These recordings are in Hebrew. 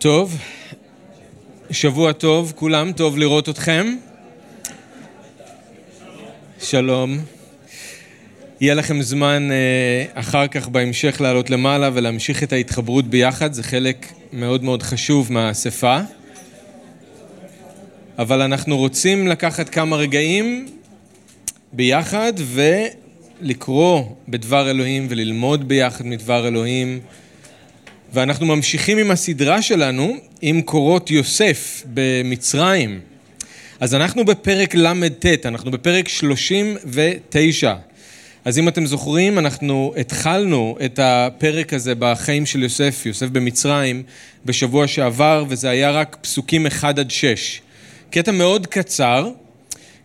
טוב, שבוע טוב, כולם, טוב לראות אתכם. שלום. יהיה לכם זמן אה, אחר כך בהמשך לעלות למעלה ולהמשיך את ההתחברות ביחד, זה חלק מאוד מאוד חשוב מהאספה. אבל אנחנו רוצים לקחת כמה רגעים ביחד ולקרוא בדבר אלוהים וללמוד ביחד מדבר אלוהים. ואנחנו ממשיכים עם הסדרה שלנו עם קורות יוסף במצרים. אז אנחנו בפרק ל"ט, אנחנו בפרק 39. אז אם אתם זוכרים, אנחנו התחלנו את הפרק הזה בחיים של יוסף, יוסף במצרים, בשבוע שעבר, וזה היה רק פסוקים 1 עד 6. קטע מאוד קצר,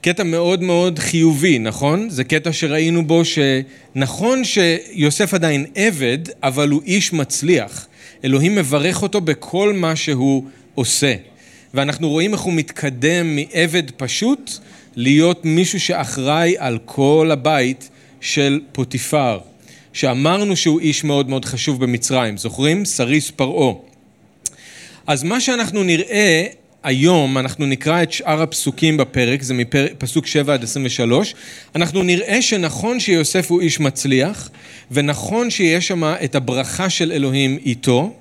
קטע מאוד מאוד חיובי, נכון? זה קטע שראינו בו שנכון שיוסף עדיין עבד, אבל הוא איש מצליח. אלוהים מברך אותו בכל מה שהוא עושה. ואנחנו רואים איך הוא מתקדם מעבד פשוט להיות מישהו שאחראי על כל הבית של פוטיפר, שאמרנו שהוא איש מאוד מאוד חשוב במצרים, זוכרים? סריס פרעה. אז מה שאנחנו נראה היום, אנחנו נקרא את שאר הפסוקים בפרק, זה מפסוק 7 עד 23, אנחנו נראה שנכון שיוסף הוא איש מצליח, ונכון שיש שם את הברכה של אלוהים איתו,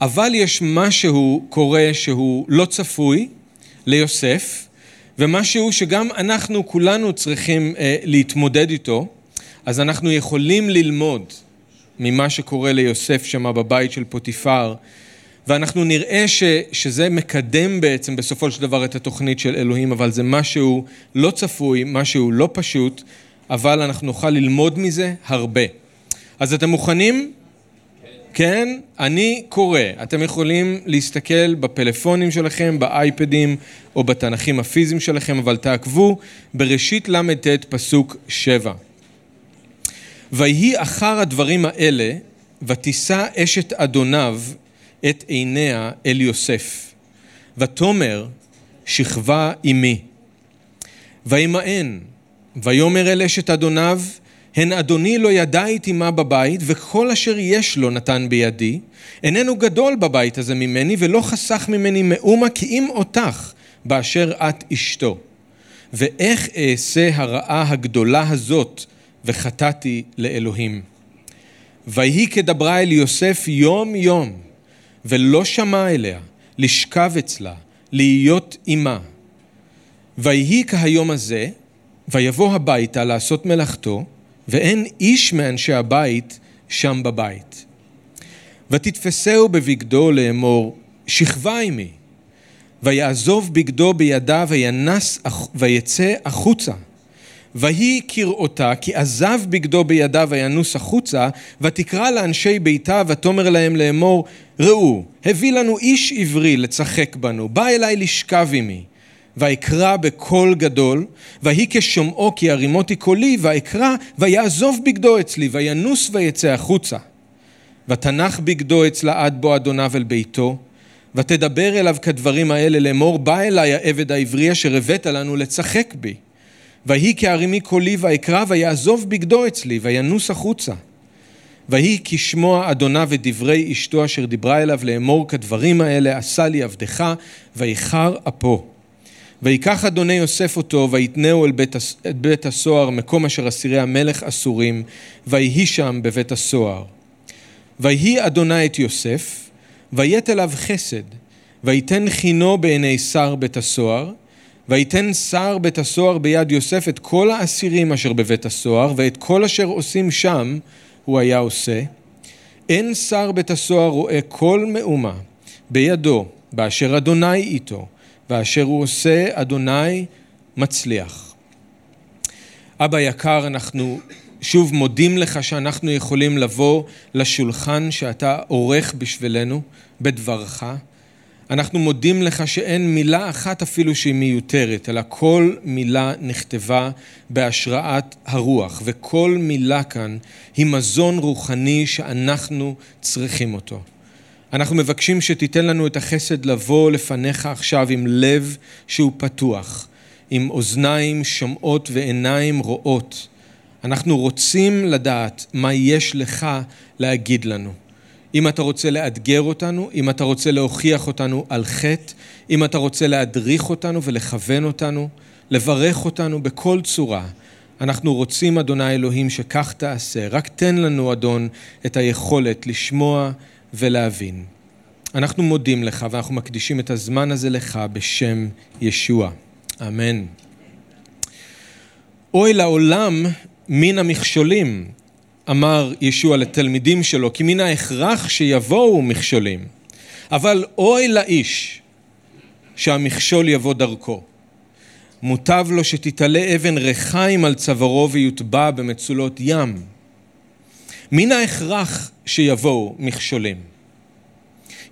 אבל יש משהו קורה שהוא לא צפוי ליוסף, ומשהו שגם אנחנו כולנו צריכים אה, להתמודד איתו, אז אנחנו יכולים ללמוד ממה שקורה ליוסף שם בבית של פוטיפר, ואנחנו נראה ש, שזה מקדם בעצם בסופו של דבר את התוכנית של אלוהים, אבל זה משהו לא צפוי, משהו לא פשוט, אבל אנחנו נוכל ללמוד מזה הרבה. אז אתם מוכנים? כן, אני קורא. אתם יכולים להסתכל בפלאפונים שלכם, באייפדים או בתנכים הפיזיים שלכם, אבל תעקבו בראשית ל"ט פסוק 7. ויהי אחר הדברים האלה, ותישא אשת אדוניו את עיניה אל יוסף, ותאמר שכבה עמי. וימאן, ויאמר אל אשת אדוניו, הן אדוני לא ידע איתי מה בבית, וכל אשר יש לו נתן בידי. איננו גדול בבית הזה ממני, ולא חסך ממני מאומה, כי אם אותך, באשר את אשתו. ואיך אעשה הרעה הגדולה הזאת, וחטאתי לאלוהים. ויהי כדברה אל יוסף יום יום, ולא שמע אליה, לשכב אצלה, להיות עמה. ויהי כהיום הזה, ויבוא הביתה לעשות מלאכתו, ואין איש מאנשי הבית שם בבית. ותתפסהו בבגדו לאמור, שכבה עמי, ויעזוב בגדו בידה וינס ויצא החוצה. ויהי כראותה, כי עזב בגדו בידה וינוס החוצה, ותקרא לאנשי ביתה ותאמר להם לאמור, ראו, הביא לנו איש עברי לצחק בנו, בא אליי לשכב עמי. ואקרא בקול גדול, ויהי כשומעו כי הרימותי קולי, ואקרא, ויעזוב בגדו אצלי, וינוס ויצא החוצה. ותנח בגדו אצלה עד בוא אדוניו אל ביתו, ותדבר אליו כדברים האלה לאמור, בא אליי העבד העברי אשר הבאת לנו לצחק בי. ויהי כהרימי קולי ואקרא, ויעזוב בגדו אצלי, וינוס החוצה. ויהי כשמוע אדוניו את דברי אשתו אשר דיברה אליו לאמור כדברים האלה, עשה לי עבדך, ואיחר אפו. ויקח אדוני יוסף אותו, ויתנהו אל בית, את בית הסוהר, מקום אשר אסירי המלך אסורים, ויהי שם בבית הסוהר. ויהי אדוני את יוסף, ויית אליו חסד, ויתן חינו בעיני שר בית הסוהר, ויתן שר בית הסוהר ביד יוסף את כל האסירים אשר בבית הסוהר, ואת כל אשר עושים שם הוא היה עושה. אין שר בית הסוהר רואה כל מאומה בידו, באשר אדוני איתו, ואשר הוא עושה, אדוני מצליח. אבא יקר, אנחנו שוב מודים לך שאנחנו יכולים לבוא לשולחן שאתה עורך בשבילנו בדברך. אנחנו מודים לך שאין מילה אחת אפילו שהיא מיותרת, אלא כל מילה נכתבה בהשראת הרוח, וכל מילה כאן היא מזון רוחני שאנחנו צריכים אותו. אנחנו מבקשים שתיתן לנו את החסד לבוא לפניך עכשיו עם לב שהוא פתוח, עם אוזניים שומעות ועיניים רואות. אנחנו רוצים לדעת מה יש לך להגיד לנו. אם אתה רוצה לאתגר אותנו, אם אתה רוצה להוכיח אותנו על חטא, אם אתה רוצה להדריך אותנו ולכוון אותנו, לברך אותנו בכל צורה. אנחנו רוצים, אדוני אלוהים, שכך תעשה. רק תן לנו, אדון, את היכולת לשמוע ולהבין. אנחנו מודים לך ואנחנו מקדישים את הזמן הזה לך בשם ישוע. אמן. אוי לעולם מן המכשולים, אמר ישוע לתלמידים שלו, כי מן ההכרח שיבואו מכשולים. אבל אוי לאיש שהמכשול יבוא דרכו. מוטב לו שתתעלה אבן ריחיים על צווארו ויוטבע במצולות ים. מן ההכרח שיבואו מכשולים.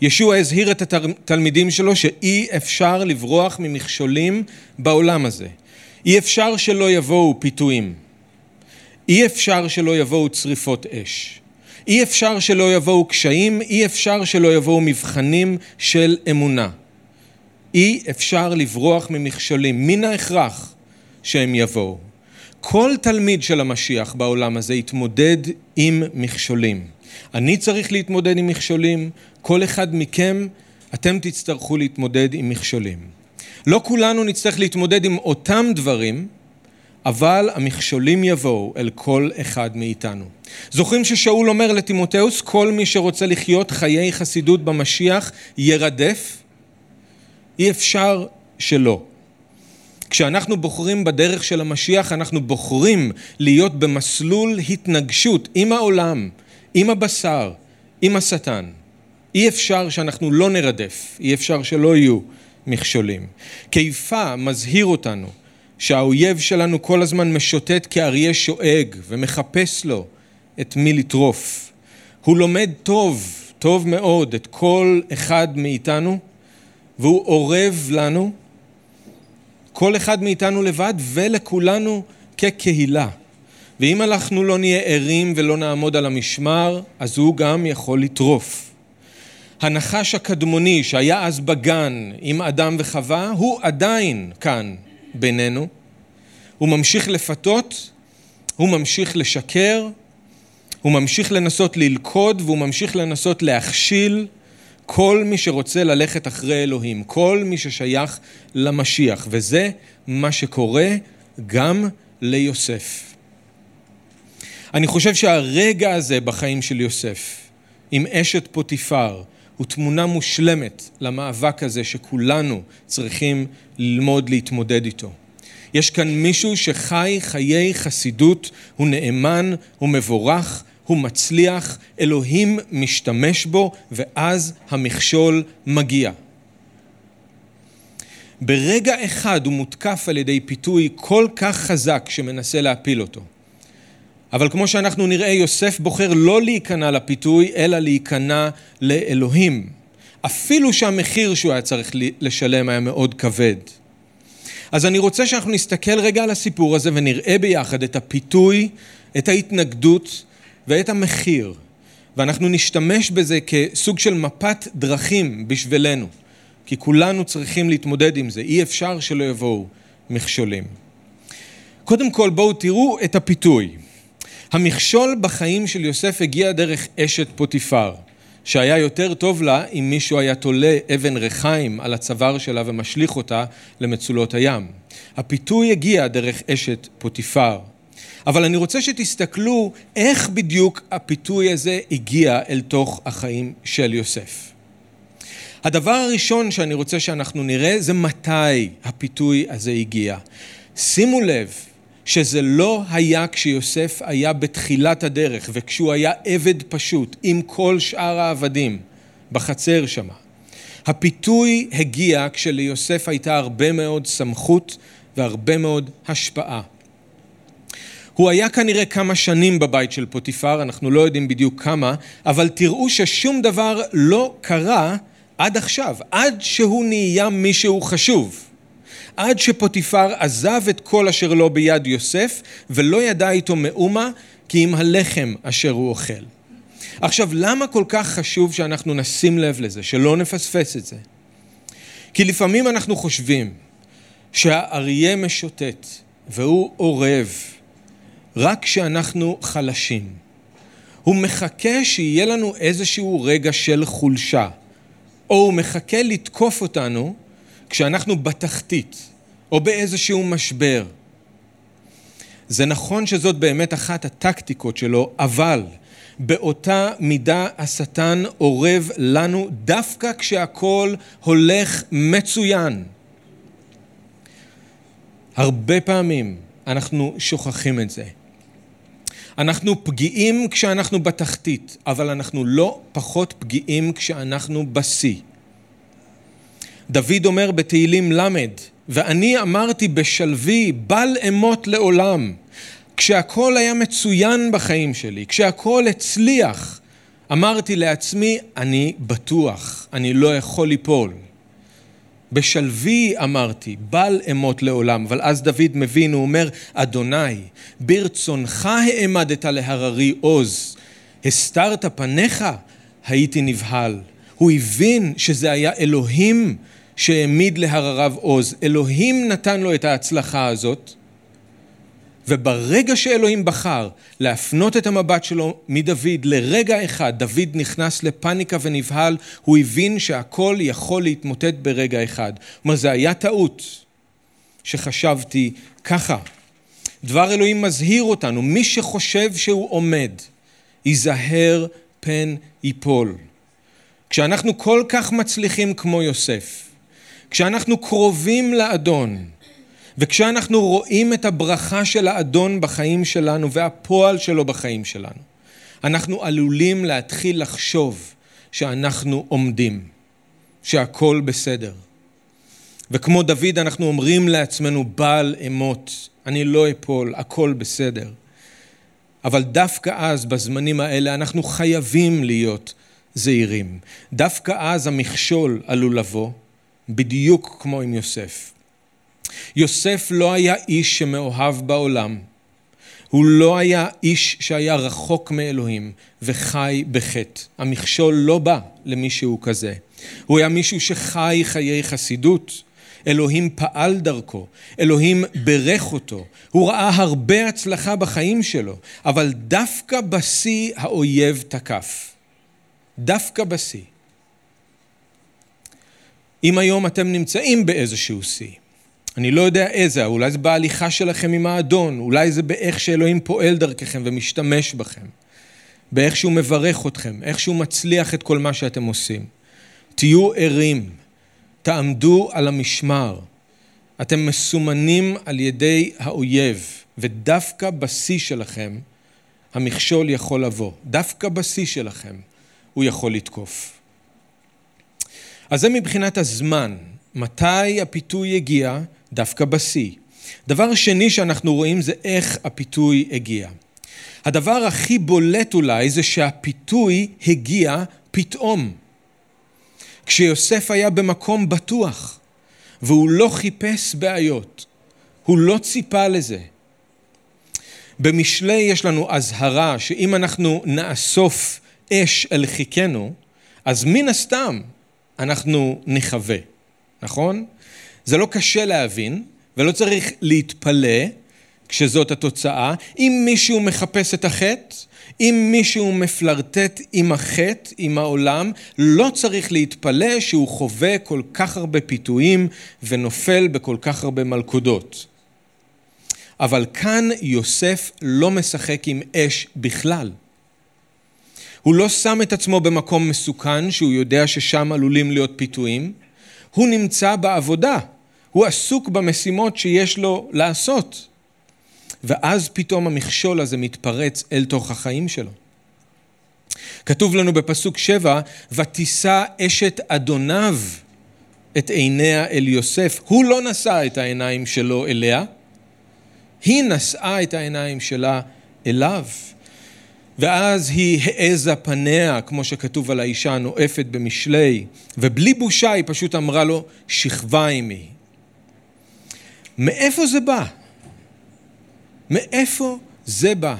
ישוע הזהיר את התלמידים שלו שאי אפשר לברוח ממכשולים בעולם הזה. אי אפשר שלא יבואו פיתויים. אי אפשר שלא יבואו צריפות אש. אי אפשר שלא יבואו קשיים, אי אפשר שלא יבואו מבחנים של אמונה. אי אפשר לברוח ממכשולים, מן ההכרח שהם יבואו. כל תלמיד של המשיח בעולם הזה יתמודד עם מכשולים. אני צריך להתמודד עם מכשולים, כל אחד מכם, אתם תצטרכו להתמודד עם מכשולים. לא כולנו נצטרך להתמודד עם אותם דברים, אבל המכשולים יבואו אל כל אחד מאיתנו. זוכרים ששאול אומר לטימותאוס, כל מי שרוצה לחיות חיי חסידות במשיח ירדף? אי אפשר שלא. כשאנחנו בוחרים בדרך של המשיח, אנחנו בוחרים להיות במסלול התנגשות עם העולם, עם הבשר, עם השטן. אי אפשר שאנחנו לא נרדף, אי אפשר שלא יהיו מכשולים. קיפה מזהיר אותנו שהאויב שלנו כל הזמן משוטט כאריה שואג ומחפש לו את מי לטרוף. הוא לומד טוב, טוב מאוד, את כל אחד מאיתנו, והוא אורב לנו, כל אחד מאיתנו לבד ולכולנו כקהילה. ואם אנחנו לא נהיה ערים ולא נעמוד על המשמר, אז הוא גם יכול לטרוף. הנחש הקדמוני שהיה אז בגן עם אדם וחווה, הוא עדיין כאן בינינו. הוא ממשיך לפתות, הוא ממשיך לשקר, הוא ממשיך לנסות ללכוד והוא ממשיך לנסות להכשיל כל מי שרוצה ללכת אחרי אלוהים, כל מי ששייך למשיח, וזה מה שקורה גם ליוסף. אני חושב שהרגע הזה בחיים של יוסף, עם אשת פוטיפר, הוא תמונה מושלמת למאבק הזה שכולנו צריכים ללמוד להתמודד איתו. יש כאן מישהו שחי חיי חסידות, הוא נאמן, הוא מבורך, הוא מצליח, אלוהים משתמש בו, ואז המכשול מגיע. ברגע אחד הוא מותקף על ידי פיתוי כל כך חזק שמנסה להפיל אותו. אבל כמו שאנחנו נראה, יוסף בוחר לא להיכנע לפיתוי, אלא להיכנע לאלוהים. אפילו שהמחיר שהוא היה צריך לשלם היה מאוד כבד. אז אני רוצה שאנחנו נסתכל רגע על הסיפור הזה ונראה ביחד את הפיתוי, את ההתנגדות ואת המחיר. ואנחנו נשתמש בזה כסוג של מפת דרכים בשבילנו. כי כולנו צריכים להתמודד עם זה, אי אפשר שלא יבואו מכשולים. קודם כל בואו תראו את הפיתוי. המכשול בחיים של יוסף הגיע דרך אשת פוטיפר, שהיה יותר טוב לה אם מישהו היה תולה אבן ריחיים על הצוואר שלה ומשליך אותה למצולות הים. הפיתוי הגיע דרך אשת פוטיפר. אבל אני רוצה שתסתכלו איך בדיוק הפיתוי הזה הגיע אל תוך החיים של יוסף. הדבר הראשון שאני רוצה שאנחנו נראה זה מתי הפיתוי הזה הגיע. שימו לב שזה לא היה כשיוסף היה בתחילת הדרך וכשהוא היה עבד פשוט עם כל שאר העבדים בחצר שמה. הפיתוי הגיע כשליוסף הייתה הרבה מאוד סמכות והרבה מאוד השפעה. הוא היה כנראה כמה שנים בבית של פוטיפר, אנחנו לא יודעים בדיוק כמה, אבל תראו ששום דבר לא קרה עד עכשיו, עד שהוא נהיה מישהו חשוב. עד שפוטיפר עזב את כל אשר לו ביד יוסף, ולא ידע איתו מאומה, כי אם הלחם אשר הוא אוכל. עכשיו, למה כל כך חשוב שאנחנו נשים לב לזה, שלא נפספס את זה? כי לפעמים אנחנו חושבים שהאריה משוטט והוא אורב רק כשאנחנו חלשים. הוא מחכה שיהיה לנו איזשהו רגע של חולשה, או הוא מחכה לתקוף אותנו כשאנחנו בתחתית, או באיזשהו משבר. זה נכון שזאת באמת אחת הטקטיקות שלו, אבל באותה מידה השטן אורב לנו דווקא כשהכול הולך מצוין. הרבה פעמים אנחנו שוכחים את זה. אנחנו פגיעים כשאנחנו בתחתית, אבל אנחנו לא פחות פגיעים כשאנחנו בשיא. דוד אומר בתהילים ל', ואני אמרתי בשלוי, בל אמות לעולם. כשהכל היה מצוין בחיים שלי, כשהכל הצליח, אמרתי לעצמי, אני בטוח, אני לא יכול ליפול. בשלוי אמרתי, בל אמות לעולם, אבל אז דוד מבין, הוא אומר, אדוני, ברצונך העמדת להררי עוז, הסתרת פניך, הייתי נבהל. הוא הבין שזה היה אלוהים שהעמיד להרריו עוז. אלוהים נתן לו את ההצלחה הזאת, וברגע שאלוהים בחר להפנות את המבט שלו מדוד לרגע אחד, דוד נכנס לפאניקה ונבהל, הוא הבין שהכל יכול להתמוטט ברגע אחד. כלומר, זה היה טעות שחשבתי ככה. דבר אלוהים מזהיר אותנו, מי שחושב שהוא עומד, ייזהר פן ייפול. כשאנחנו כל כך מצליחים כמו יוסף, כשאנחנו קרובים לאדון, וכשאנחנו רואים את הברכה של האדון בחיים שלנו והפועל שלו בחיים שלנו, אנחנו עלולים להתחיל לחשוב שאנחנו עומדים, שהכל בסדר. וכמו דוד אנחנו אומרים לעצמנו, בל אמות, אני לא אפול, הכל בסדר. אבל דווקא אז, בזמנים האלה, אנחנו חייבים להיות זהירים. דווקא אז המכשול עלול לבוא, בדיוק כמו עם יוסף. יוסף לא היה איש שמאוהב בעולם. הוא לא היה איש שהיה רחוק מאלוהים וחי בחטא. המכשול לא בא למישהו כזה. הוא היה מישהו שחי חיי חסידות. אלוהים פעל דרכו, אלוהים ברך אותו, הוא ראה הרבה הצלחה בחיים שלו, אבל דווקא בשיא האויב תקף. דווקא בשיא. אם היום אתם נמצאים באיזשהו שיא, אני לא יודע איזה, אולי זה בהליכה שלכם עם האדון, אולי זה באיך שאלוהים פועל דרככם ומשתמש בכם, באיך שהוא מברך אתכם, איך שהוא מצליח את כל מה שאתם עושים. תהיו ערים, תעמדו על המשמר. אתם מסומנים על ידי האויב, ודווקא בשיא שלכם המכשול יכול לבוא. דווקא בשיא שלכם הוא יכול לתקוף. אז זה מבחינת הזמן, מתי הפיתוי יגיע דווקא בשיא. דבר שני שאנחנו רואים זה איך הפיתוי הגיע. הדבר הכי בולט אולי זה שהפיתוי הגיע פתאום. כשיוסף היה במקום בטוח, והוא לא חיפש בעיות, הוא לא ציפה לזה. במשלי יש לנו אזהרה שאם אנחנו נאסוף אש אל חיכנו, אז מן הסתם אנחנו נכווה, נכון? זה לא קשה להבין, ולא צריך להתפלא כשזאת התוצאה. אם מישהו מחפש את החטא, אם מישהו מפלרטט עם החטא, עם העולם, לא צריך להתפלא שהוא חווה כל כך הרבה פיתויים ונופל בכל כך הרבה מלכודות. אבל כאן יוסף לא משחק עם אש בכלל. הוא לא שם את עצמו במקום מסוכן שהוא יודע ששם עלולים להיות פיתויים, הוא נמצא בעבודה, הוא עסוק במשימות שיש לו לעשות. ואז פתאום המכשול הזה מתפרץ אל תוך החיים שלו. כתוב לנו בפסוק שבע, ותישא אשת אדוניו את עיניה אל יוסף. הוא לא נשא את העיניים שלו אליה, היא נשאה את העיניים שלה אליו. ואז היא העזה פניה, כמו שכתוב על האישה הנואפת במשלי, ובלי בושה היא פשוט אמרה לו, שכבה עמי. מאיפה זה בא? מאיפה זה בא?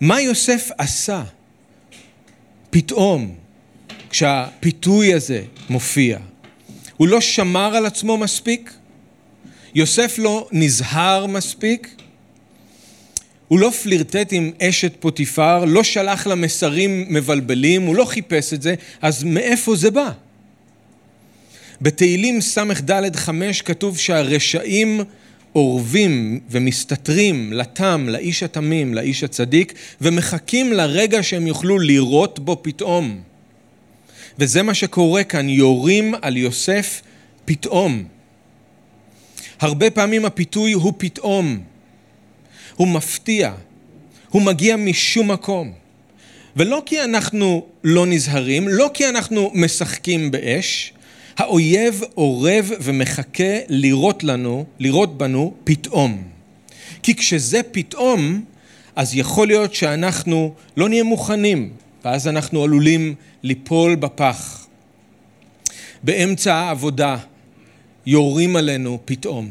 מה יוסף עשה פתאום כשהפיתוי הזה מופיע? הוא לא שמר על עצמו מספיק? יוסף לא נזהר מספיק? הוא לא פלירטט עם אשת פוטיפר, לא שלח לה מסרים מבלבלים, הוא לא חיפש את זה, אז מאיפה זה בא? בתהילים ס"ד 5 כתוב שהרשעים אורבים ומסתתרים לתם, לאיש התמים, לאיש הצדיק, ומחכים לרגע שהם יוכלו לירות בו פתאום. וזה מה שקורה כאן, יורים על יוסף פתאום. הרבה פעמים הפיתוי הוא פתאום, הוא מפתיע, הוא מגיע משום מקום. ולא כי אנחנו לא נזהרים, לא כי אנחנו משחקים באש, האויב אורב ומחכה לראות לנו, לראות בנו פתאום. כי כשזה פתאום, אז יכול להיות שאנחנו לא נהיה מוכנים, ואז אנחנו עלולים ליפול בפח. באמצע העבודה יורים עלינו פתאום.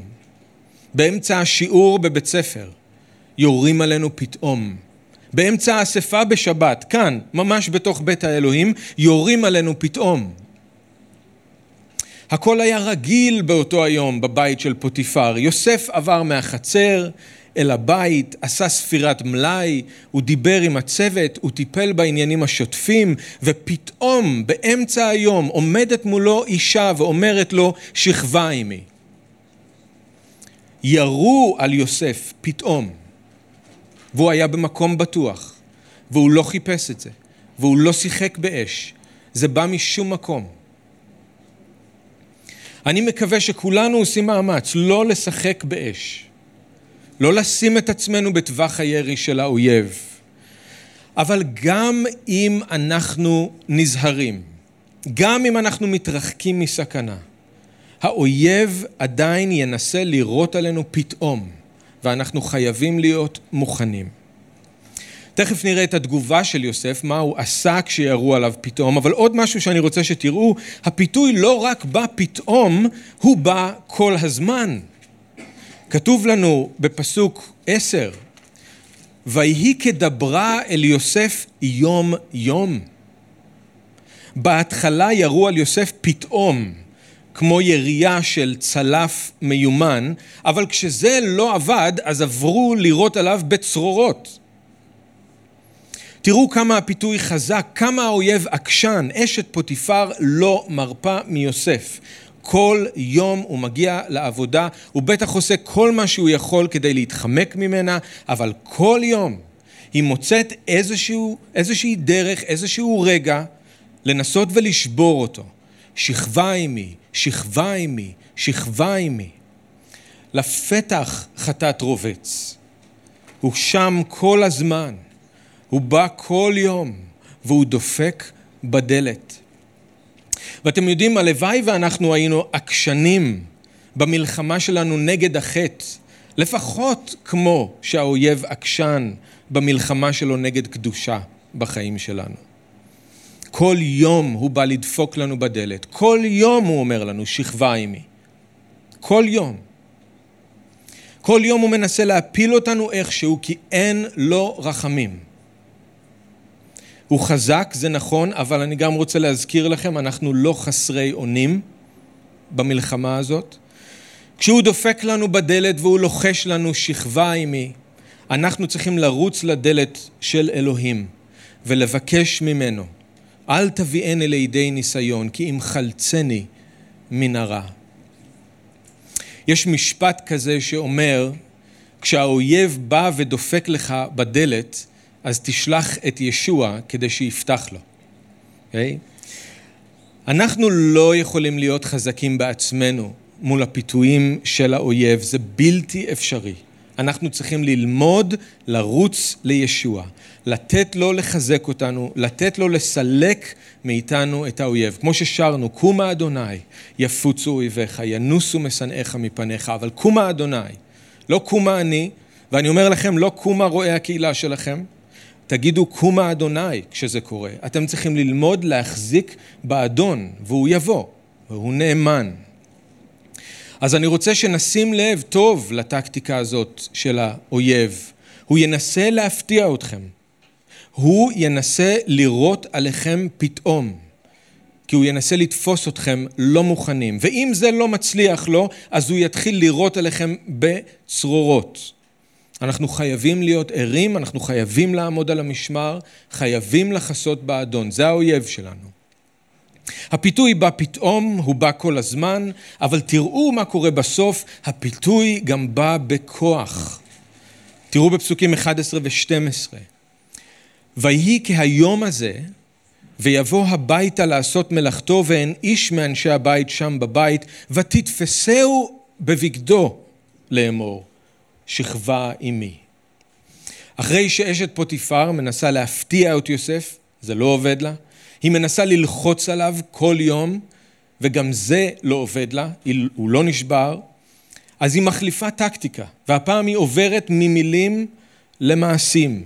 באמצע השיעור בבית ספר יורים עלינו פתאום. באמצע האספה בשבת, כאן, ממש בתוך בית האלוהים, יורים עלינו פתאום. הכל היה רגיל באותו היום בבית של פוטיפר. יוסף עבר מהחצר אל הבית, עשה ספירת מלאי, הוא דיבר עם הצוות, הוא טיפל בעניינים השוטפים, ופתאום באמצע היום עומדת מולו אישה ואומרת לו, שכבה עימי. ירו על יוסף פתאום, והוא היה במקום בטוח, והוא לא חיפש את זה, והוא לא שיחק באש, זה בא משום מקום. אני מקווה שכולנו עושים מאמץ לא לשחק באש, לא לשים את עצמנו בטווח הירי של האויב, אבל גם אם אנחנו נזהרים, גם אם אנחנו מתרחקים מסכנה, האויב עדיין ינסה לירות עלינו פתאום, ואנחנו חייבים להיות מוכנים. תכף נראה את התגובה של יוסף, מה הוא עשה כשירו עליו פתאום, אבל עוד משהו שאני רוצה שתראו, הפיתוי לא רק בא פתאום, הוא בא כל הזמן. כתוב לנו בפסוק עשר, ויהי כדברה אל יוסף יום יום. בהתחלה ירו על יוסף פתאום, כמו ירייה של צלף מיומן, אבל כשזה לא עבד, אז עברו לירות עליו בצרורות. תראו כמה הפיתוי חזק, כמה האויב עקשן, אשת פוטיפר לא מרפה מיוסף. כל יום הוא מגיע לעבודה, הוא בטח עושה כל מה שהוא יכול כדי להתחמק ממנה, אבל כל יום היא מוצאת איזשהו, איזושהי דרך, איזשהו רגע לנסות ולשבור אותו. שכבה עימי, שכבה עימי, שכבה עימי. לפתח חטאת רובץ. הוא שם כל הזמן. הוא בא כל יום והוא דופק בדלת. ואתם יודעים, הלוואי ואנחנו היינו עקשנים במלחמה שלנו נגד החטא, לפחות כמו שהאויב עקשן במלחמה שלו נגד קדושה בחיים שלנו. כל יום הוא בא לדפוק לנו בדלת, כל יום הוא אומר לנו, שכבה עימי. כל יום. כל יום הוא מנסה להפיל אותנו איכשהו, כי אין לו רחמים. הוא חזק, זה נכון, אבל אני גם רוצה להזכיר לכם, אנחנו לא חסרי אונים במלחמה הזאת. כשהוא דופק לנו בדלת והוא לוחש לנו שכבה עימי, אנחנו צריכים לרוץ לדלת של אלוהים ולבקש ממנו, אל תביאני לידי ניסיון, כי אם חלצני מן הרע. יש משפט כזה שאומר, כשהאויב בא ודופק לך בדלת, אז תשלח את ישוע כדי שיפתח לו. Okay? אוקיי? אנחנו לא יכולים להיות חזקים בעצמנו מול הפיתויים של האויב, זה בלתי אפשרי. אנחנו צריכים ללמוד לרוץ לישוע, לתת לו לחזק אותנו, לתת לו לסלק מאיתנו את האויב. כמו ששרנו, קומה אדוני, יפוצו אויביך, ינוסו משנאיך מפניך, אבל קומה אדוני, לא קומה אני, ואני אומר לכם, לא קומה רואי הקהילה שלכם, תגידו קומה אדוני כשזה קורה. אתם צריכים ללמוד להחזיק באדון, והוא יבוא, והוא נאמן. אז אני רוצה שנשים לב טוב לטקטיקה הזאת של האויב. הוא ינסה להפתיע אתכם. הוא ינסה לירות עליכם פתאום. כי הוא ינסה לתפוס אתכם לא מוכנים. ואם זה לא מצליח לו, אז הוא יתחיל לירות עליכם בצרורות. אנחנו חייבים להיות ערים, אנחנו חייבים לעמוד על המשמר, חייבים לחסות באדון, זה האויב שלנו. הפיתוי בא פתאום, הוא בא כל הזמן, אבל תראו מה קורה בסוף, הפיתוי גם בא בכוח. תראו בפסוקים 11 ו-12. ויהי כהיום הזה, ויבוא הביתה לעשות מלאכתו, ואין איש מאנשי הבית שם בבית, ותתפסהו בבגדו לאמור, שכבה עמי. אחרי שאשת פוטיפר מנסה להפתיע את יוסף, זה לא עובד לה, היא מנסה ללחוץ עליו כל יום, וגם זה לא עובד לה, הוא לא נשבר, אז היא מחליפה טקטיקה, והפעם היא עוברת ממילים למעשים.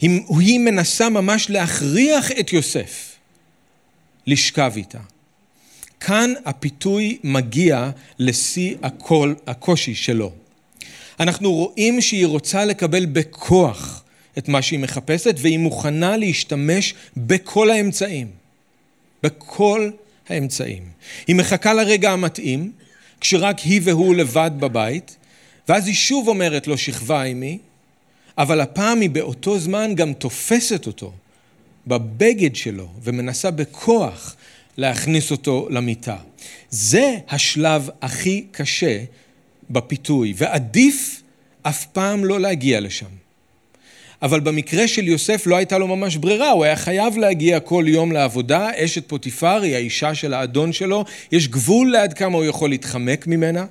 היא, היא מנסה ממש להכריח את יוסף לשכב איתה. כאן הפיתוי מגיע לשיא הקושי שלו. אנחנו רואים שהיא רוצה לקבל בכוח את מה שהיא מחפשת והיא מוכנה להשתמש בכל האמצעים. בכל האמצעים. היא מחכה לרגע המתאים, כשרק היא והוא לבד בבית, ואז היא שוב אומרת לו שכבה עימי, אבל הפעם היא באותו זמן גם תופסת אותו בבגד שלו ומנסה בכוח להכניס אותו למיטה. זה השלב הכי קשה בפיתוי, ועדיף אף פעם לא להגיע לשם. אבל במקרה של יוסף לא הייתה לו ממש ברירה, הוא היה חייב להגיע כל יום לעבודה, אשת פוטיפר היא האישה של האדון שלו, יש גבול לעד כמה הוא יכול להתחמק ממנה.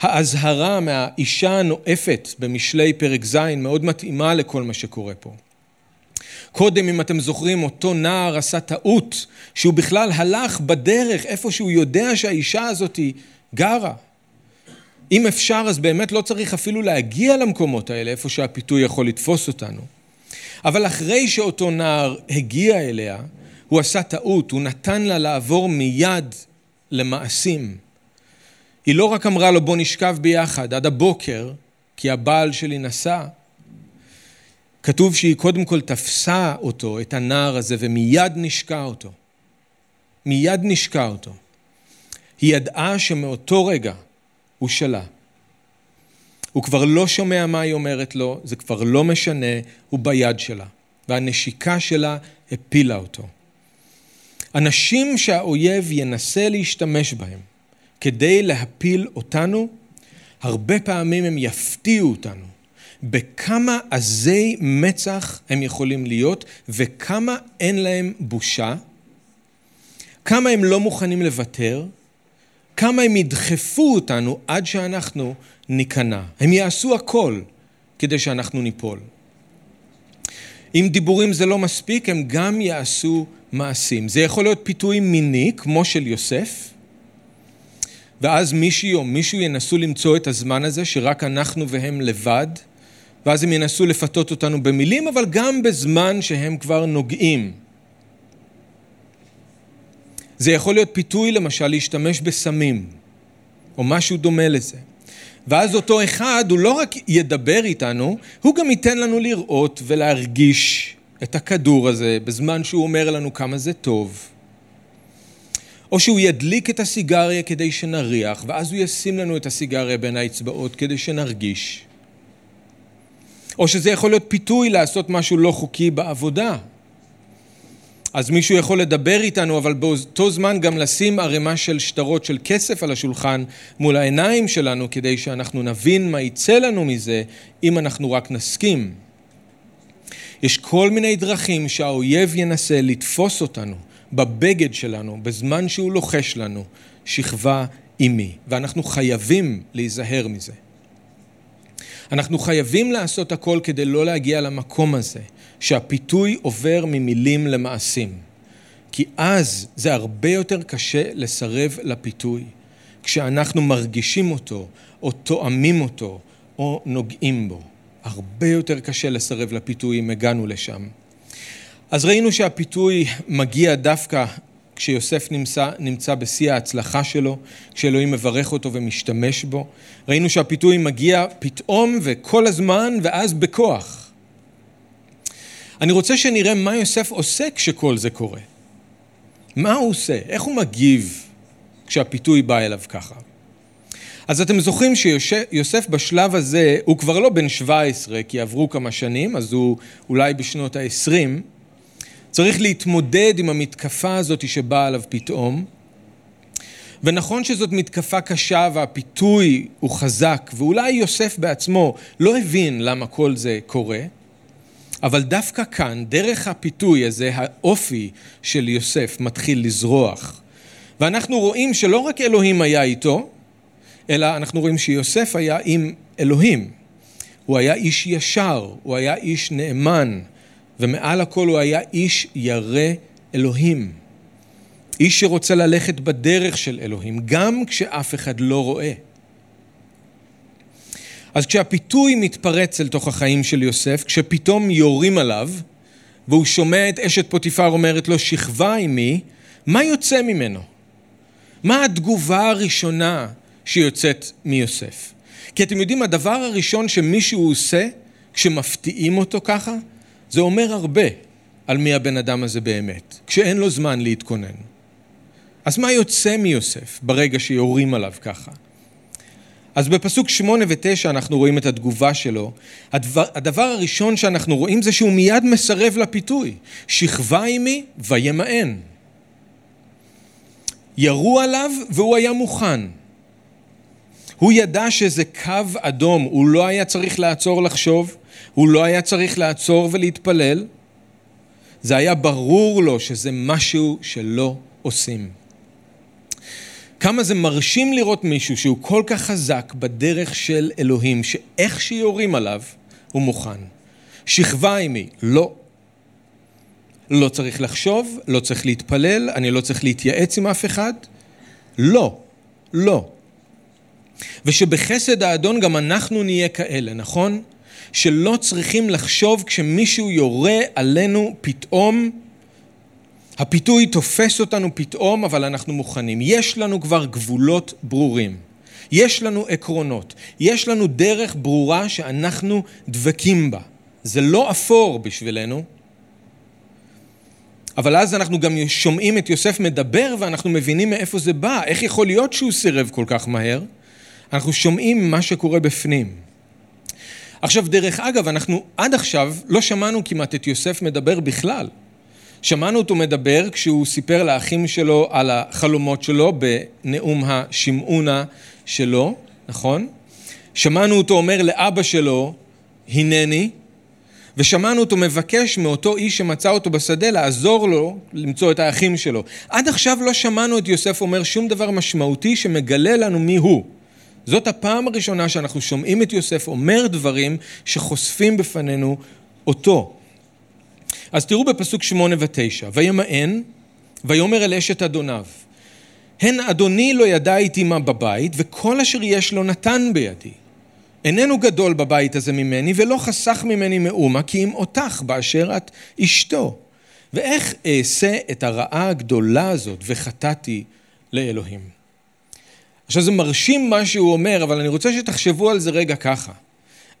האזהרה מהאישה הנואפת במשלי פרק ז' מאוד מתאימה לכל מה שקורה פה. קודם, אם אתם זוכרים, אותו נער עשה טעות, שהוא בכלל הלך בדרך איפה שהוא יודע שהאישה הזאת גרה. אם אפשר, אז באמת לא צריך אפילו להגיע למקומות האלה, איפה שהפיתוי יכול לתפוס אותנו. אבל אחרי שאותו נער הגיע אליה, הוא עשה טעות, הוא נתן לה לעבור מיד למעשים. היא לא רק אמרה לו בוא נשכב ביחד עד הבוקר, כי הבעל שלי נסע. כתוב שהיא קודם כל תפסה אותו, את הנער הזה, ומיד נשקה אותו. מיד נשקה אותו. היא ידעה שמאותו רגע הוא שלה. הוא כבר לא שומע מה היא אומרת לו, זה כבר לא משנה, הוא ביד שלה. והנשיקה שלה הפילה אותו. אנשים שהאויב ינסה להשתמש בהם כדי להפיל אותנו, הרבה פעמים הם יפתיעו אותנו בכמה עזי מצח הם יכולים להיות וכמה אין להם בושה, כמה הם לא מוכנים לוותר, כמה הם ידחפו אותנו עד שאנחנו ניכנע. הם יעשו הכל כדי שאנחנו ניפול. אם דיבורים זה לא מספיק, הם גם יעשו מעשים. זה יכול להיות פיתוי מיני, כמו של יוסף, ואז מישהי או מישהו ינסו למצוא את הזמן הזה שרק אנחנו והם לבד, ואז הם ינסו לפתות אותנו במילים, אבל גם בזמן שהם כבר נוגעים. זה יכול להיות פיתוי למשל להשתמש בסמים, או משהו דומה לזה. ואז אותו אחד, הוא לא רק ידבר איתנו, הוא גם ייתן לנו לראות ולהרגיש את הכדור הזה בזמן שהוא אומר לנו כמה זה טוב. או שהוא ידליק את הסיגריה כדי שנריח, ואז הוא ישים לנו את הסיגריה בין האצבעות כדי שנרגיש. או שזה יכול להיות פיתוי לעשות משהו לא חוקי בעבודה. אז מישהו יכול לדבר איתנו, אבל באותו זמן גם לשים ערימה של שטרות של כסף על השולחן מול העיניים שלנו, כדי שאנחנו נבין מה יצא לנו מזה, אם אנחנו רק נסכים. יש כל מיני דרכים שהאויב ינסה לתפוס אותנו בבגד שלנו, בזמן שהוא לוחש לנו, שכבה עימי, ואנחנו חייבים להיזהר מזה. אנחנו חייבים לעשות הכל כדי לא להגיע למקום הזה, שהפיתוי עובר ממילים למעשים. כי אז זה הרבה יותר קשה לסרב לפיתוי, כשאנחנו מרגישים אותו, או תואמים אותו, או נוגעים בו. הרבה יותר קשה לסרב לפיתוי אם הגענו לשם. אז ראינו שהפיתוי מגיע דווקא כשיוסף נמצא, נמצא בשיא ההצלחה שלו, כשאלוהים מברך אותו ומשתמש בו. ראינו שהפיתוי מגיע פתאום וכל הזמן ואז בכוח. אני רוצה שנראה מה יוסף עושה כשכל זה קורה. מה הוא עושה? איך הוא מגיב כשהפיתוי בא אליו ככה? אז אתם זוכרים שיוסף בשלב הזה, הוא כבר לא בן 17, כי עברו כמה שנים, אז הוא אולי בשנות ה-20, צריך להתמודד עם המתקפה הזאת שבאה עליו פתאום. ונכון שזאת מתקפה קשה והפיתוי הוא חזק, ואולי יוסף בעצמו לא הבין למה כל זה קורה, אבל דווקא כאן, דרך הפיתוי הזה, האופי של יוסף מתחיל לזרוח. ואנחנו רואים שלא רק אלוהים היה איתו, אלא אנחנו רואים שיוסף היה עם אלוהים. הוא היה איש ישר, הוא היה איש נאמן, ומעל הכל הוא היה איש ירא אלוהים. איש שרוצה ללכת בדרך של אלוהים, גם כשאף אחד לא רואה. אז כשהפיתוי מתפרץ אל תוך החיים של יוסף, כשפתאום יורים עליו, והוא שומע את אשת פוטיפר אומרת לו, שכבה עמי, מה יוצא ממנו? מה התגובה הראשונה שיוצאת מיוסף? כי אתם יודעים, הדבר הראשון שמישהו עושה כשמפתיעים אותו ככה, זה אומר הרבה על מי הבן אדם הזה באמת, כשאין לו זמן להתכונן. אז מה יוצא מיוסף ברגע שיורים עליו ככה? אז בפסוק שמונה ותשע אנחנו רואים את התגובה שלו. הדבר, הדבר הראשון שאנחנו רואים זה שהוא מיד מסרב לפיתוי. שכבה עמי וימאן. ירו עליו והוא היה מוכן. הוא ידע שזה קו אדום, הוא לא היה צריך לעצור לחשוב, הוא לא היה צריך לעצור ולהתפלל. זה היה ברור לו שזה משהו שלא עושים. כמה זה מרשים לראות מישהו שהוא כל כך חזק בדרך של אלוהים, שאיך שיורים עליו, הוא מוכן. שכבה עימי, לא. לא צריך לחשוב, לא צריך להתפלל, אני לא צריך להתייעץ עם אף אחד. לא, לא. ושבחסד האדון גם אנחנו נהיה כאלה, נכון? שלא צריכים לחשוב כשמישהו יורה עלינו פתאום הפיתוי תופס אותנו פתאום, אבל אנחנו מוכנים. יש לנו כבר גבולות ברורים. יש לנו עקרונות. יש לנו דרך ברורה שאנחנו דבקים בה. זה לא אפור בשבילנו, אבל אז אנחנו גם שומעים את יוסף מדבר ואנחנו מבינים מאיפה זה בא. איך יכול להיות שהוא סירב כל כך מהר? אנחנו שומעים מה שקורה בפנים. עכשיו, דרך אגב, אנחנו עד עכשיו לא שמענו כמעט את יוסף מדבר בכלל. שמענו אותו מדבר כשהוא סיפר לאחים שלו על החלומות שלו בנאום השמעונה שלו, נכון? שמענו אותו אומר לאבא שלו, הנני, ושמענו אותו מבקש מאותו איש שמצא אותו בשדה לעזור לו למצוא את האחים שלו. עד עכשיו לא שמענו את יוסף אומר שום דבר משמעותי שמגלה לנו מי הוא. זאת הפעם הראשונה שאנחנו שומעים את יוסף אומר דברים שחושפים בפנינו אותו. אז תראו בפסוק שמונה ותשע, וימאן, ויאמר אל אשת אדוניו, הן אדוני לא ידע איתי מה בבית, וכל אשר יש לו נתן בידי. איננו גדול בבית הזה ממני, ולא חסך ממני מאומה, כי אם אותך באשר את אשתו. ואיך אעשה את הרעה הגדולה הזאת, וחטאתי לאלוהים. עכשיו זה מרשים מה שהוא אומר, אבל אני רוצה שתחשבו על זה רגע ככה.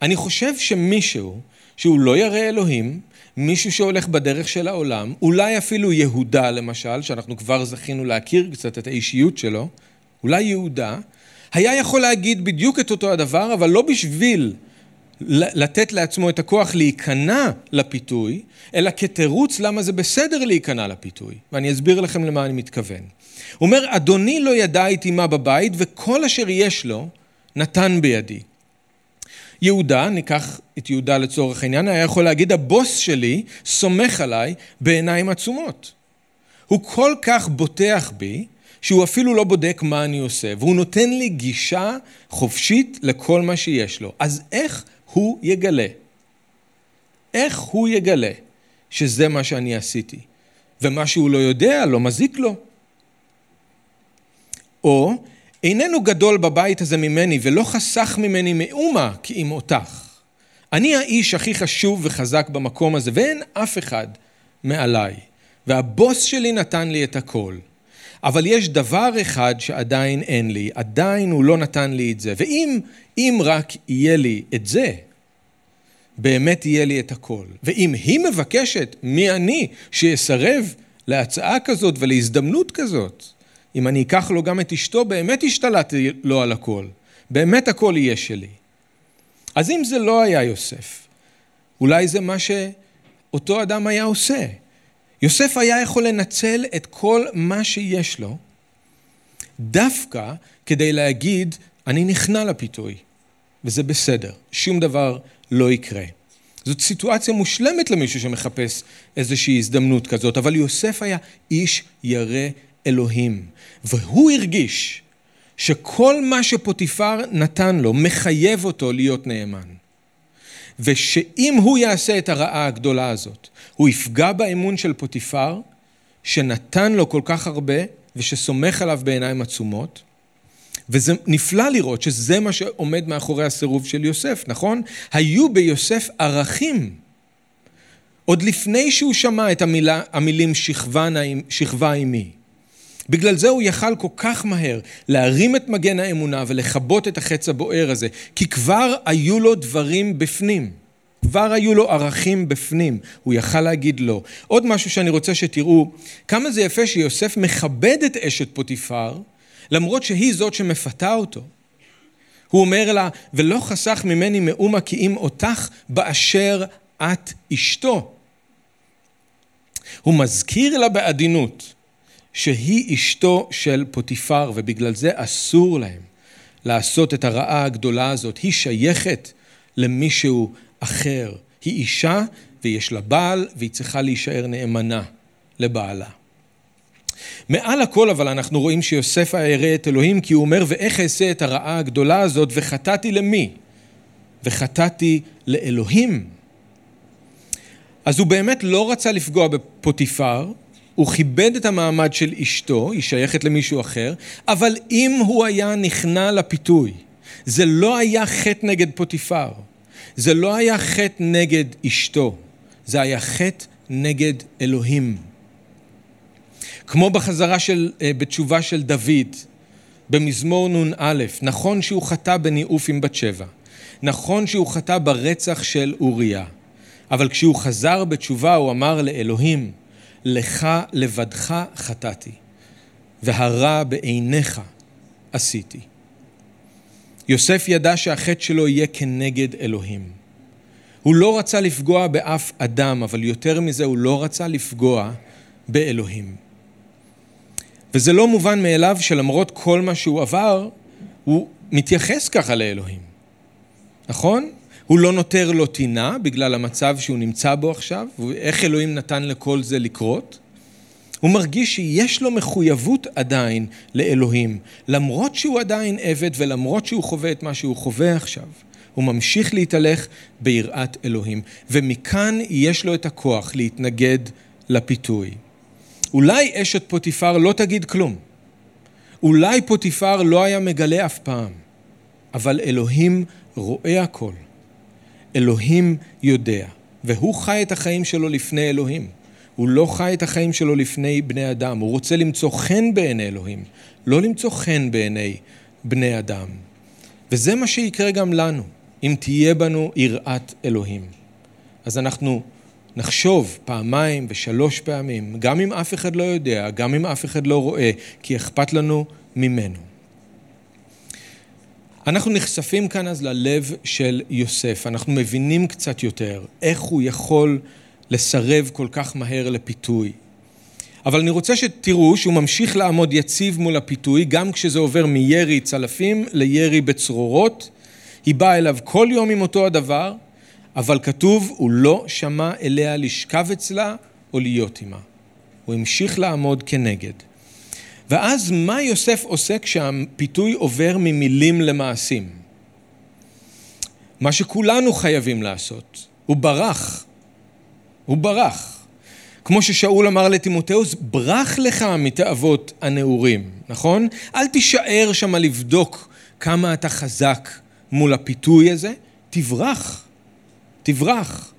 אני חושב שמישהו שהוא לא ירא אלוהים, מישהו שהולך בדרך של העולם, אולי אפילו יהודה למשל, שאנחנו כבר זכינו להכיר קצת את האישיות שלו, אולי יהודה, היה יכול להגיד בדיוק את אותו הדבר, אבל לא בשביל לתת לעצמו את הכוח להיכנע לפיתוי, אלא כתירוץ למה זה בסדר להיכנע לפיתוי. ואני אסביר לכם למה אני מתכוון. הוא אומר, אדוני לא ידע איתי מה בבית, וכל אשר יש לו נתן בידי. יהודה, ניקח את יהודה לצורך העניין, היה יכול להגיד, הבוס שלי סומך עליי בעיניים עצומות. הוא כל כך בוטח בי, שהוא אפילו לא בודק מה אני עושה, והוא נותן לי גישה חופשית לכל מה שיש לו. אז איך הוא יגלה? איך הוא יגלה שזה מה שאני עשיתי? ומה שהוא לא יודע לא מזיק לו. או איננו גדול בבית הזה ממני, ולא חסך ממני מאומה כי אם אותך. אני האיש הכי חשוב וחזק במקום הזה, ואין אף אחד מעליי. והבוס שלי נתן לי את הכל. אבל יש דבר אחד שעדיין אין לי, עדיין הוא לא נתן לי את זה. ואם אם רק יהיה לי את זה, באמת יהיה לי את הכל. ואם היא מבקשת, מי אני שיסרב להצעה כזאת ולהזדמנות כזאת? אם אני אקח לו גם את אשתו, באמת השתלטתי לו על הכל. באמת הכל יהיה שלי. אז אם זה לא היה יוסף, אולי זה מה שאותו אדם היה עושה. יוסף היה יכול לנצל את כל מה שיש לו, דווקא כדי להגיד, אני נכנע לפיתוי, וזה בסדר, שום דבר לא יקרה. זאת סיטואציה מושלמת למישהו שמחפש איזושהי הזדמנות כזאת, אבל יוסף היה איש ירא אלוהים, והוא הרגיש שכל מה שפוטיפר נתן לו מחייב אותו להיות נאמן. ושאם הוא יעשה את הרעה הגדולה הזאת, הוא יפגע באמון של פוטיפר, שנתן לו כל כך הרבה ושסומך עליו בעיניים עצומות, וזה נפלא לראות שזה מה שעומד מאחורי הסירוב של יוסף, נכון? היו ביוסף ערכים. עוד לפני שהוא שמע את המילה, המילים שכבה, עימי. בגלל זה הוא יכל כל כך מהר להרים את מגן האמונה ולכבות את החץ הבוער הזה, כי כבר היו לו דברים בפנים. כבר היו לו ערכים בפנים, הוא יכל להגיד לא. עוד משהו שאני רוצה שתראו, כמה זה יפה שיוסף מכבד את אשת פוטיפר, למרות שהיא זאת שמפתה אותו. הוא אומר לה, ולא חסך ממני מאומה כי אם אותך באשר את אשתו. הוא מזכיר לה בעדינות שהיא אשתו של פוטיפר, ובגלל זה אסור להם לעשות את הרעה הגדולה הזאת. היא שייכת למישהו אחר. היא אישה ויש לה בעל, והיא צריכה להישאר נאמנה לבעלה. מעל הכל אבל אנחנו רואים שיוסף ירא את אלוהים כי הוא אומר ואיך אעשה את הרעה הגדולה הזאת וחטאתי למי? וחטאתי לאלוהים. אז הוא באמת לא רצה לפגוע בפוטיפר, הוא כיבד את המעמד של אשתו, היא שייכת למישהו אחר, אבל אם הוא היה נכנע לפיתוי, זה לא היה חטא נגד פוטיפר, זה לא היה חטא נגד אשתו, זה היה חטא נגד אלוהים. כמו בחזרה של, אה, בתשובה של דוד, במזמור נ"א, נכון שהוא חטא בניאוף עם בת שבע, נכון שהוא חטא ברצח של אוריה, אבל כשהוא חזר בתשובה הוא אמר לאלוהים, לך לבדך חטאתי, והרע בעיניך עשיתי. יוסף ידע שהחטא שלו יהיה כנגד אלוהים. הוא לא רצה לפגוע באף אדם, אבל יותר מזה הוא לא רצה לפגוע באלוהים. וזה לא מובן מאליו שלמרות כל מה שהוא עבר, הוא מתייחס ככה לאלוהים, נכון? הוא לא נותר לו טינה בגלל המצב שהוא נמצא בו עכשיו, ואיך אלוהים נתן לכל זה לקרות. הוא מרגיש שיש לו מחויבות עדיין לאלוהים, למרות שהוא עדיין עבד ולמרות שהוא חווה את מה שהוא חווה עכשיו. הוא ממשיך להתהלך ביראת אלוהים, ומכאן יש לו את הכוח להתנגד לפיתוי. אולי אשת פוטיפר לא תגיד כלום. אולי פוטיפר לא היה מגלה אף פעם, אבל אלוהים רואה הכל. אלוהים יודע, והוא חי את החיים שלו לפני אלוהים. הוא לא חי את החיים שלו לפני בני אדם, הוא רוצה למצוא חן בעיני אלוהים, לא למצוא חן בעיני בני אדם. וזה מה שיקרה גם לנו, אם תהיה בנו יראת אלוהים. אז אנחנו נחשוב פעמיים ושלוש פעמים, גם אם אף אחד לא יודע, גם אם אף אחד לא רואה, כי אכפת לנו ממנו. אנחנו נחשפים כאן אז ללב של יוסף, אנחנו מבינים קצת יותר איך הוא יכול לסרב כל כך מהר לפיתוי. אבל אני רוצה שתראו שהוא ממשיך לעמוד יציב מול הפיתוי, גם כשזה עובר מירי צלפים לירי בצרורות. היא באה אליו כל יום עם אותו הדבר, אבל כתוב, הוא לא שמע אליה לשכב אצלה או להיות עימה. הוא המשיך לעמוד כנגד. ואז מה יוסף עושה כשהפיתוי עובר ממילים למעשים? מה שכולנו חייבים לעשות, הוא ברח. הוא ברח. כמו ששאול אמר לטימותאוס, ברח לך מתאוות הנעורים, נכון? אל תישאר שם לבדוק כמה אתה חזק מול הפיתוי הזה, תברח. תברח.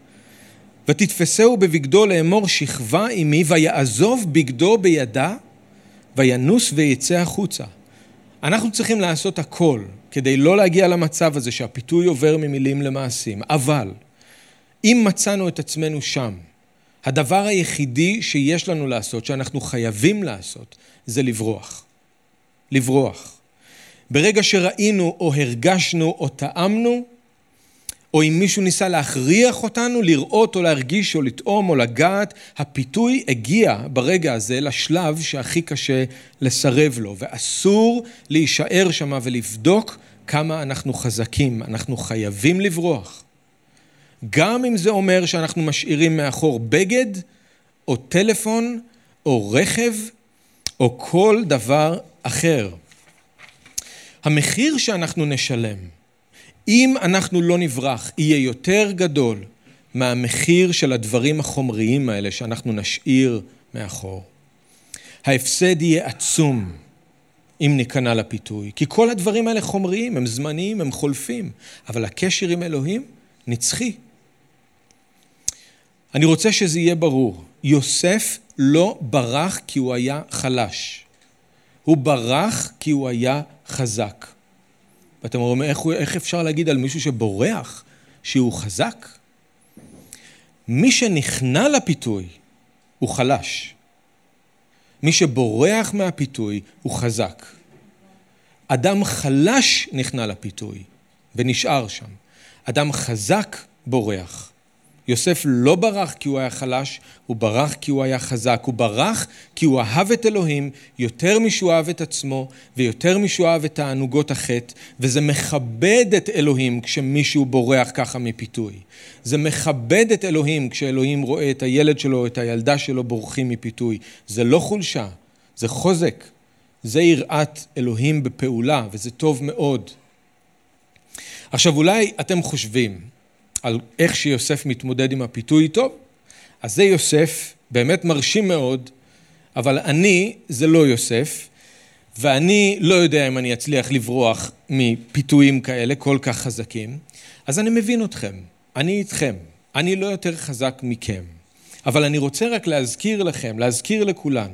ותתפסהו בבגדו לאמור שכבה עמי, ויעזוב בגדו בידה, וינוס ויצא החוצה. אנחנו צריכים לעשות הכל כדי לא להגיע למצב הזה שהפיתוי עובר ממילים למעשים. אבל אם מצאנו את עצמנו שם, הדבר היחידי שיש לנו לעשות, שאנחנו חייבים לעשות, זה לברוח. לברוח. ברגע שראינו או הרגשנו או טעמנו, או אם מישהו ניסה להכריח אותנו לראות או להרגיש או לטעום או לגעת, הפיתוי הגיע ברגע הזה לשלב שהכי קשה לסרב לו, ואסור להישאר שם ולבדוק כמה אנחנו חזקים, אנחנו חייבים לברוח. גם אם זה אומר שאנחנו משאירים מאחור בגד, או טלפון, או רכב, או כל דבר אחר. המחיר שאנחנו נשלם, אם אנחנו לא נברח, יהיה יותר גדול מהמחיר של הדברים החומריים האלה שאנחנו נשאיר מאחור. ההפסד יהיה עצום אם ניכנע לפיתוי, כי כל הדברים האלה חומריים, הם זמניים, הם חולפים, אבל הקשר עם אלוהים נצחי. אני רוצה שזה יהיה ברור, יוסף לא ברח כי הוא היה חלש, הוא ברח כי הוא היה חזק. ואתם אומרים, איך, איך אפשר להגיד על מישהו שבורח שהוא חזק? מי שנכנע לפיתוי הוא חלש. מי שבורח מהפיתוי הוא חזק. אדם חלש נכנע לפיתוי ונשאר שם. אדם חזק בורח. יוסף לא ברח כי הוא היה חלש, הוא ברח כי הוא היה חזק. הוא ברח כי הוא אהב את אלוהים יותר משהוא אהב את עצמו ויותר משהוא אהב את תענוגות החטא, וזה מכבד את אלוהים כשמישהו בורח ככה מפיתוי. זה מכבד את אלוהים כשאלוהים רואה את הילד שלו או את הילדה שלו בורחים מפיתוי. זה לא חולשה, זה חוזק. זה יראת אלוהים בפעולה, וזה טוב מאוד. עכשיו אולי אתם חושבים, על איך שיוסף מתמודד עם הפיתוי טוב. אז זה יוסף, באמת מרשים מאוד, אבל אני זה לא יוסף, ואני לא יודע אם אני אצליח לברוח מפיתויים כאלה כל כך חזקים, אז אני מבין אתכם, אני איתכם, אני לא יותר חזק מכם. אבל אני רוצה רק להזכיר לכם, להזכיר לכולנו,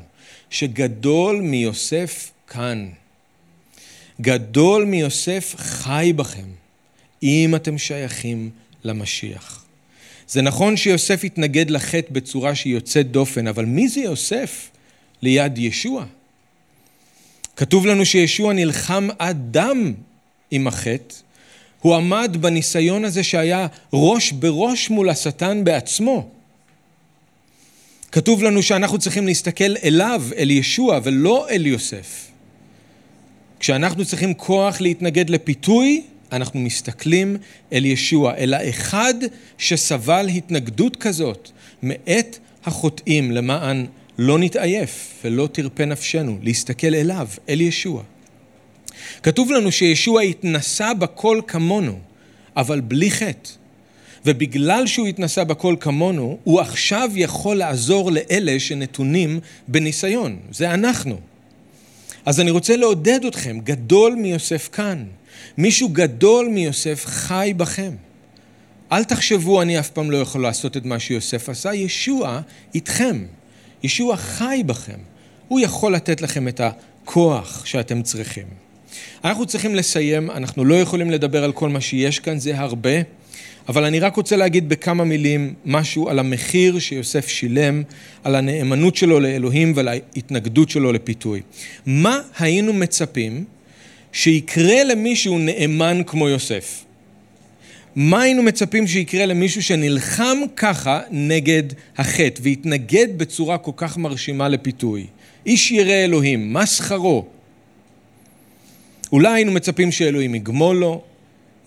שגדול מיוסף כאן. גדול מיוסף חי בכם, אם אתם שייכים למשיח. זה נכון שיוסף התנגד לחטא בצורה שהיא יוצאת דופן, אבל מי זה יוסף ליד ישוע? כתוב לנו שישוע נלחם עד דם עם החטא. הוא עמד בניסיון הזה שהיה ראש בראש מול השטן בעצמו. כתוב לנו שאנחנו צריכים להסתכל אליו, אל ישוע, ולא אל יוסף. כשאנחנו צריכים כוח להתנגד לפיתוי, אנחנו מסתכלים אל ישוע, אל האחד שסבל התנגדות כזאת מאת החוטאים למען לא נתעייף ולא תרפה נפשנו, להסתכל אליו, אל ישוע. כתוב לנו שישוע התנסה בכל כמונו, אבל בלי חטא. ובגלל שהוא התנסה בכל כמונו, הוא עכשיו יכול לעזור לאלה שנתונים בניסיון. זה אנחנו. אז אני רוצה לעודד אתכם, גדול מיוסף כאן. מישהו גדול מיוסף חי בכם. אל תחשבו, אני אף פעם לא יכול לעשות את מה שיוסף עשה, ישוע איתכם. ישוע חי בכם. הוא יכול לתת לכם את הכוח שאתם צריכים. אנחנו צריכים לסיים, אנחנו לא יכולים לדבר על כל מה שיש כאן, זה הרבה, אבל אני רק רוצה להגיד בכמה מילים משהו על המחיר שיוסף שילם, על הנאמנות שלו לאלוהים ועל ההתנגדות שלו לפיתוי. מה היינו מצפים שיקרה למישהו נאמן כמו יוסף? מה היינו מצפים שיקרה למישהו שנלחם ככה נגד החטא והתנגד בצורה כל כך מרשימה לפיתוי? איש ירא אלוהים, מה שכרו? אולי היינו מצפים שאלוהים יגמול לו,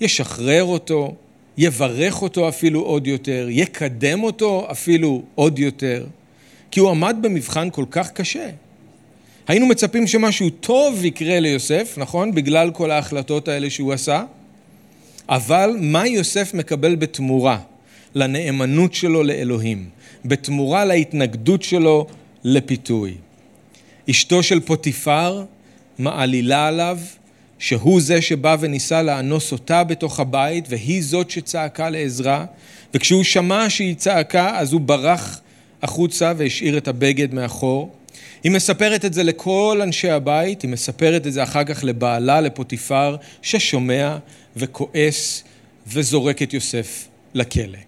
ישחרר אותו, יברך אותו אפילו עוד יותר, יקדם אותו אפילו עוד יותר, כי הוא עמד במבחן כל כך קשה. היינו מצפים שמשהו טוב יקרה ליוסף, נכון? בגלל כל ההחלטות האלה שהוא עשה. אבל מה יוסף מקבל בתמורה לנאמנות שלו לאלוהים? בתמורה להתנגדות שלו לפיתוי. אשתו של פוטיפר מעלילה עליו שהוא זה שבא וניסה לאנוס אותה בתוך הבית והיא זאת שצעקה לעזרה וכשהוא שמע שהיא צעקה אז הוא ברח החוצה והשאיר את הבגד מאחור היא מספרת את זה לכל אנשי הבית, היא מספרת את זה אחר כך לבעלה, לפוטיפר, ששומע וכועס וזורק את יוסף לכלא.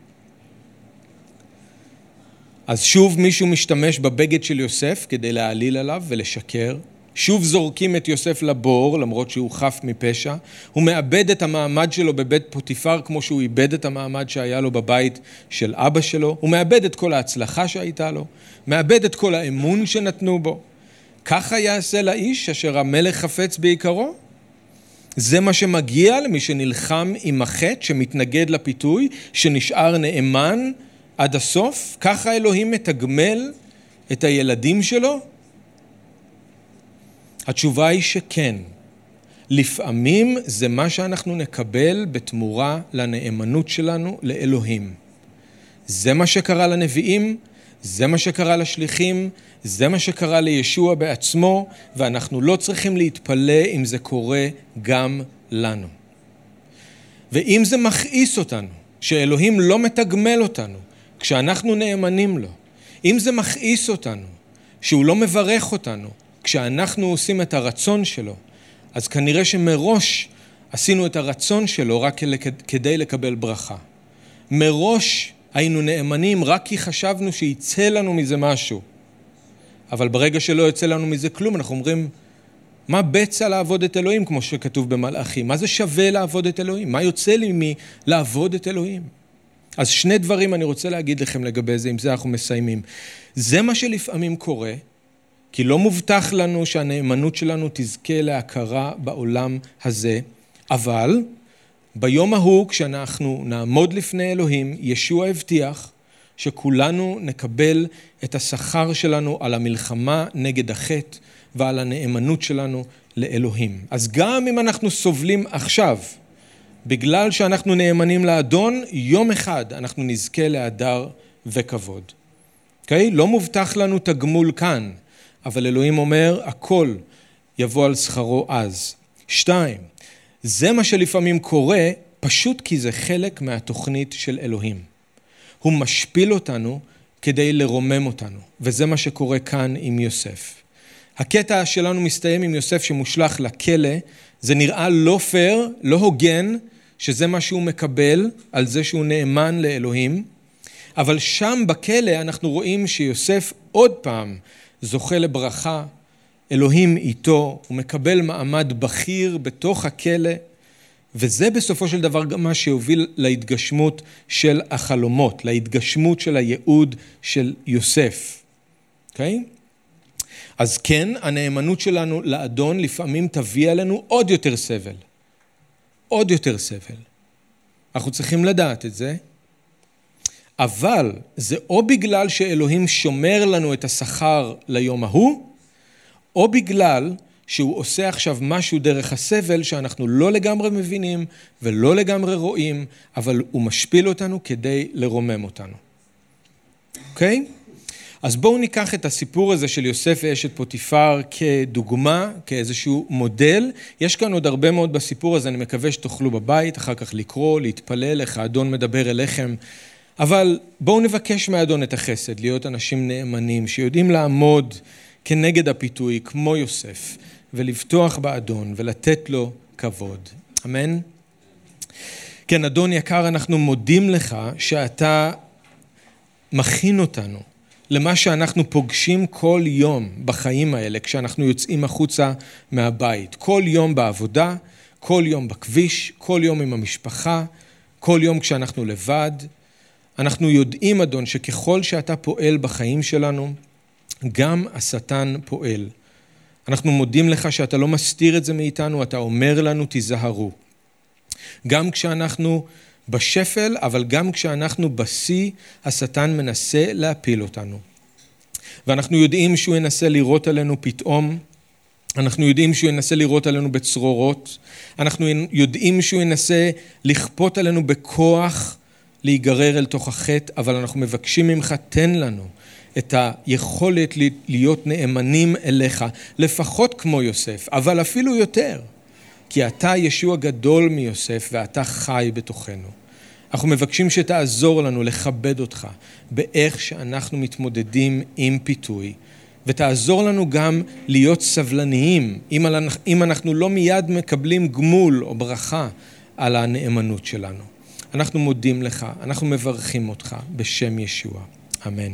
אז שוב מישהו משתמש בבגד של יוסף כדי להעליל עליו ולשקר. שוב זורקים את יוסף לבור, למרות שהוא חף מפשע. הוא מאבד את המעמד שלו בבית פוטיפר, כמו שהוא איבד את המעמד שהיה לו בבית של אבא שלו. הוא מאבד את כל ההצלחה שהייתה לו, מאבד את כל האמון שנתנו בו. ככה יעשה לאיש אשר המלך חפץ בעיקרו? זה מה שמגיע למי שנלחם עם החטא, שמתנגד לפיתוי, שנשאר נאמן עד הסוף? ככה אלוהים מתגמל את הילדים שלו? התשובה היא שכן. לפעמים זה מה שאנחנו נקבל בתמורה לנאמנות שלנו לאלוהים. זה מה שקרה לנביאים, זה מה שקרה לשליחים, זה מה שקרה לישוע בעצמו, ואנחנו לא צריכים להתפלא אם זה קורה גם לנו. ואם זה מכעיס אותנו, שאלוהים לא מתגמל אותנו כשאנחנו נאמנים לו, אם זה מכעיס אותנו שהוא לא מברך אותנו כשאנחנו עושים את הרצון שלו, אז כנראה שמראש עשינו את הרצון שלו רק כדי לקבל ברכה. מראש היינו נאמנים רק כי חשבנו שיצא לנו מזה משהו. אבל ברגע שלא יוצא לנו מזה כלום, אנחנו אומרים, מה בצע לעבוד את אלוהים, כמו שכתוב במלאכים? מה זה שווה לעבוד את אלוהים? מה יוצא לי מלעבוד את אלוהים? אז שני דברים אני רוצה להגיד לכם לגבי זה, עם זה אנחנו מסיימים. זה מה שלפעמים קורה, כי לא מובטח לנו שהנאמנות שלנו תזכה להכרה בעולם הזה, אבל ביום ההוא, כשאנחנו נעמוד לפני אלוהים, ישוע הבטיח שכולנו נקבל את השכר שלנו על המלחמה נגד החטא ועל הנאמנות שלנו לאלוהים. אז גם אם אנחנו סובלים עכשיו, בגלל שאנחנו נאמנים לאדון, יום אחד אנחנו נזכה להדר וכבוד. אוקיי? Okay? לא מובטח לנו תגמול כאן, אבל אלוהים אומר, הכל יבוא על שכרו אז. שתיים, זה מה שלפעמים קורה, פשוט כי זה חלק מהתוכנית של אלוהים. הוא משפיל אותנו כדי לרומם אותנו, וזה מה שקורה כאן עם יוסף. הקטע שלנו מסתיים עם יוסף שמושלך לכלא, זה נראה לא פייר, לא הוגן, שזה מה שהוא מקבל על זה שהוא נאמן לאלוהים, אבל שם בכלא אנחנו רואים שיוסף עוד פעם זוכה לברכה, אלוהים איתו, הוא מקבל מעמד בכיר בתוך הכלא, וזה בסופו של דבר גם מה שהוביל להתגשמות של החלומות, להתגשמות של הייעוד של יוסף. אוקיי? Okay? אז כן, הנאמנות שלנו לאדון לפעמים תביא עלינו עוד יותר סבל. עוד יותר סבל. אנחנו צריכים לדעת את זה, אבל זה או בגלל שאלוהים שומר לנו את השכר ליום ההוא, או בגלל שהוא עושה עכשיו משהו דרך הסבל שאנחנו לא לגמרי מבינים ולא לגמרי רואים, אבל הוא משפיל אותנו כדי לרומם אותנו. אוקיי? Okay? אז בואו ניקח את הסיפור הזה של יוסף ואשת פוטיפר כדוגמה, כאיזשהו מודל. יש כאן עוד הרבה מאוד בסיפור הזה, אני מקווה שתוכלו בבית, אחר כך לקרוא, להתפלל, איך האדון מדבר אליכם. אבל בואו נבקש מהאדון את החסד, להיות אנשים נאמנים, שיודעים לעמוד כנגד הפיתוי, כמו יוסף, ולבטוח באדון ולתת לו כבוד. אמן? כן, אדון יקר, אנחנו מודים לך שאתה מכין אותנו למה שאנחנו פוגשים כל יום בחיים האלה, כשאנחנו יוצאים החוצה מהבית. כל יום בעבודה, כל יום בכביש, כל יום עם המשפחה, כל יום כשאנחנו לבד. אנחנו יודעים, אדון, שככל שאתה פועל בחיים שלנו, גם השטן פועל. אנחנו מודים לך שאתה לא מסתיר את זה מאיתנו, אתה אומר לנו, תיזהרו. גם כשאנחנו בשפל, אבל גם כשאנחנו בשיא, השטן מנסה להפיל אותנו. ואנחנו יודעים שהוא ינסה לירות עלינו פתאום, אנחנו יודעים שהוא ינסה לירות עלינו בצרורות, אנחנו יודעים שהוא ינסה לכפות עלינו בכוח להיגרר אל תוך החטא, אבל אנחנו מבקשים ממך, תן לנו את היכולת להיות נאמנים אליך, לפחות כמו יוסף, אבל אפילו יותר. כי אתה ישוע גדול מיוסף ואתה חי בתוכנו. אנחנו מבקשים שתעזור לנו לכבד אותך באיך שאנחנו מתמודדים עם פיתוי, ותעזור לנו גם להיות סבלניים אם אנחנו לא מיד מקבלים גמול או ברכה על הנאמנות שלנו. אנחנו מודים לך, אנחנו מברכים אותך בשם ישוע. אמן.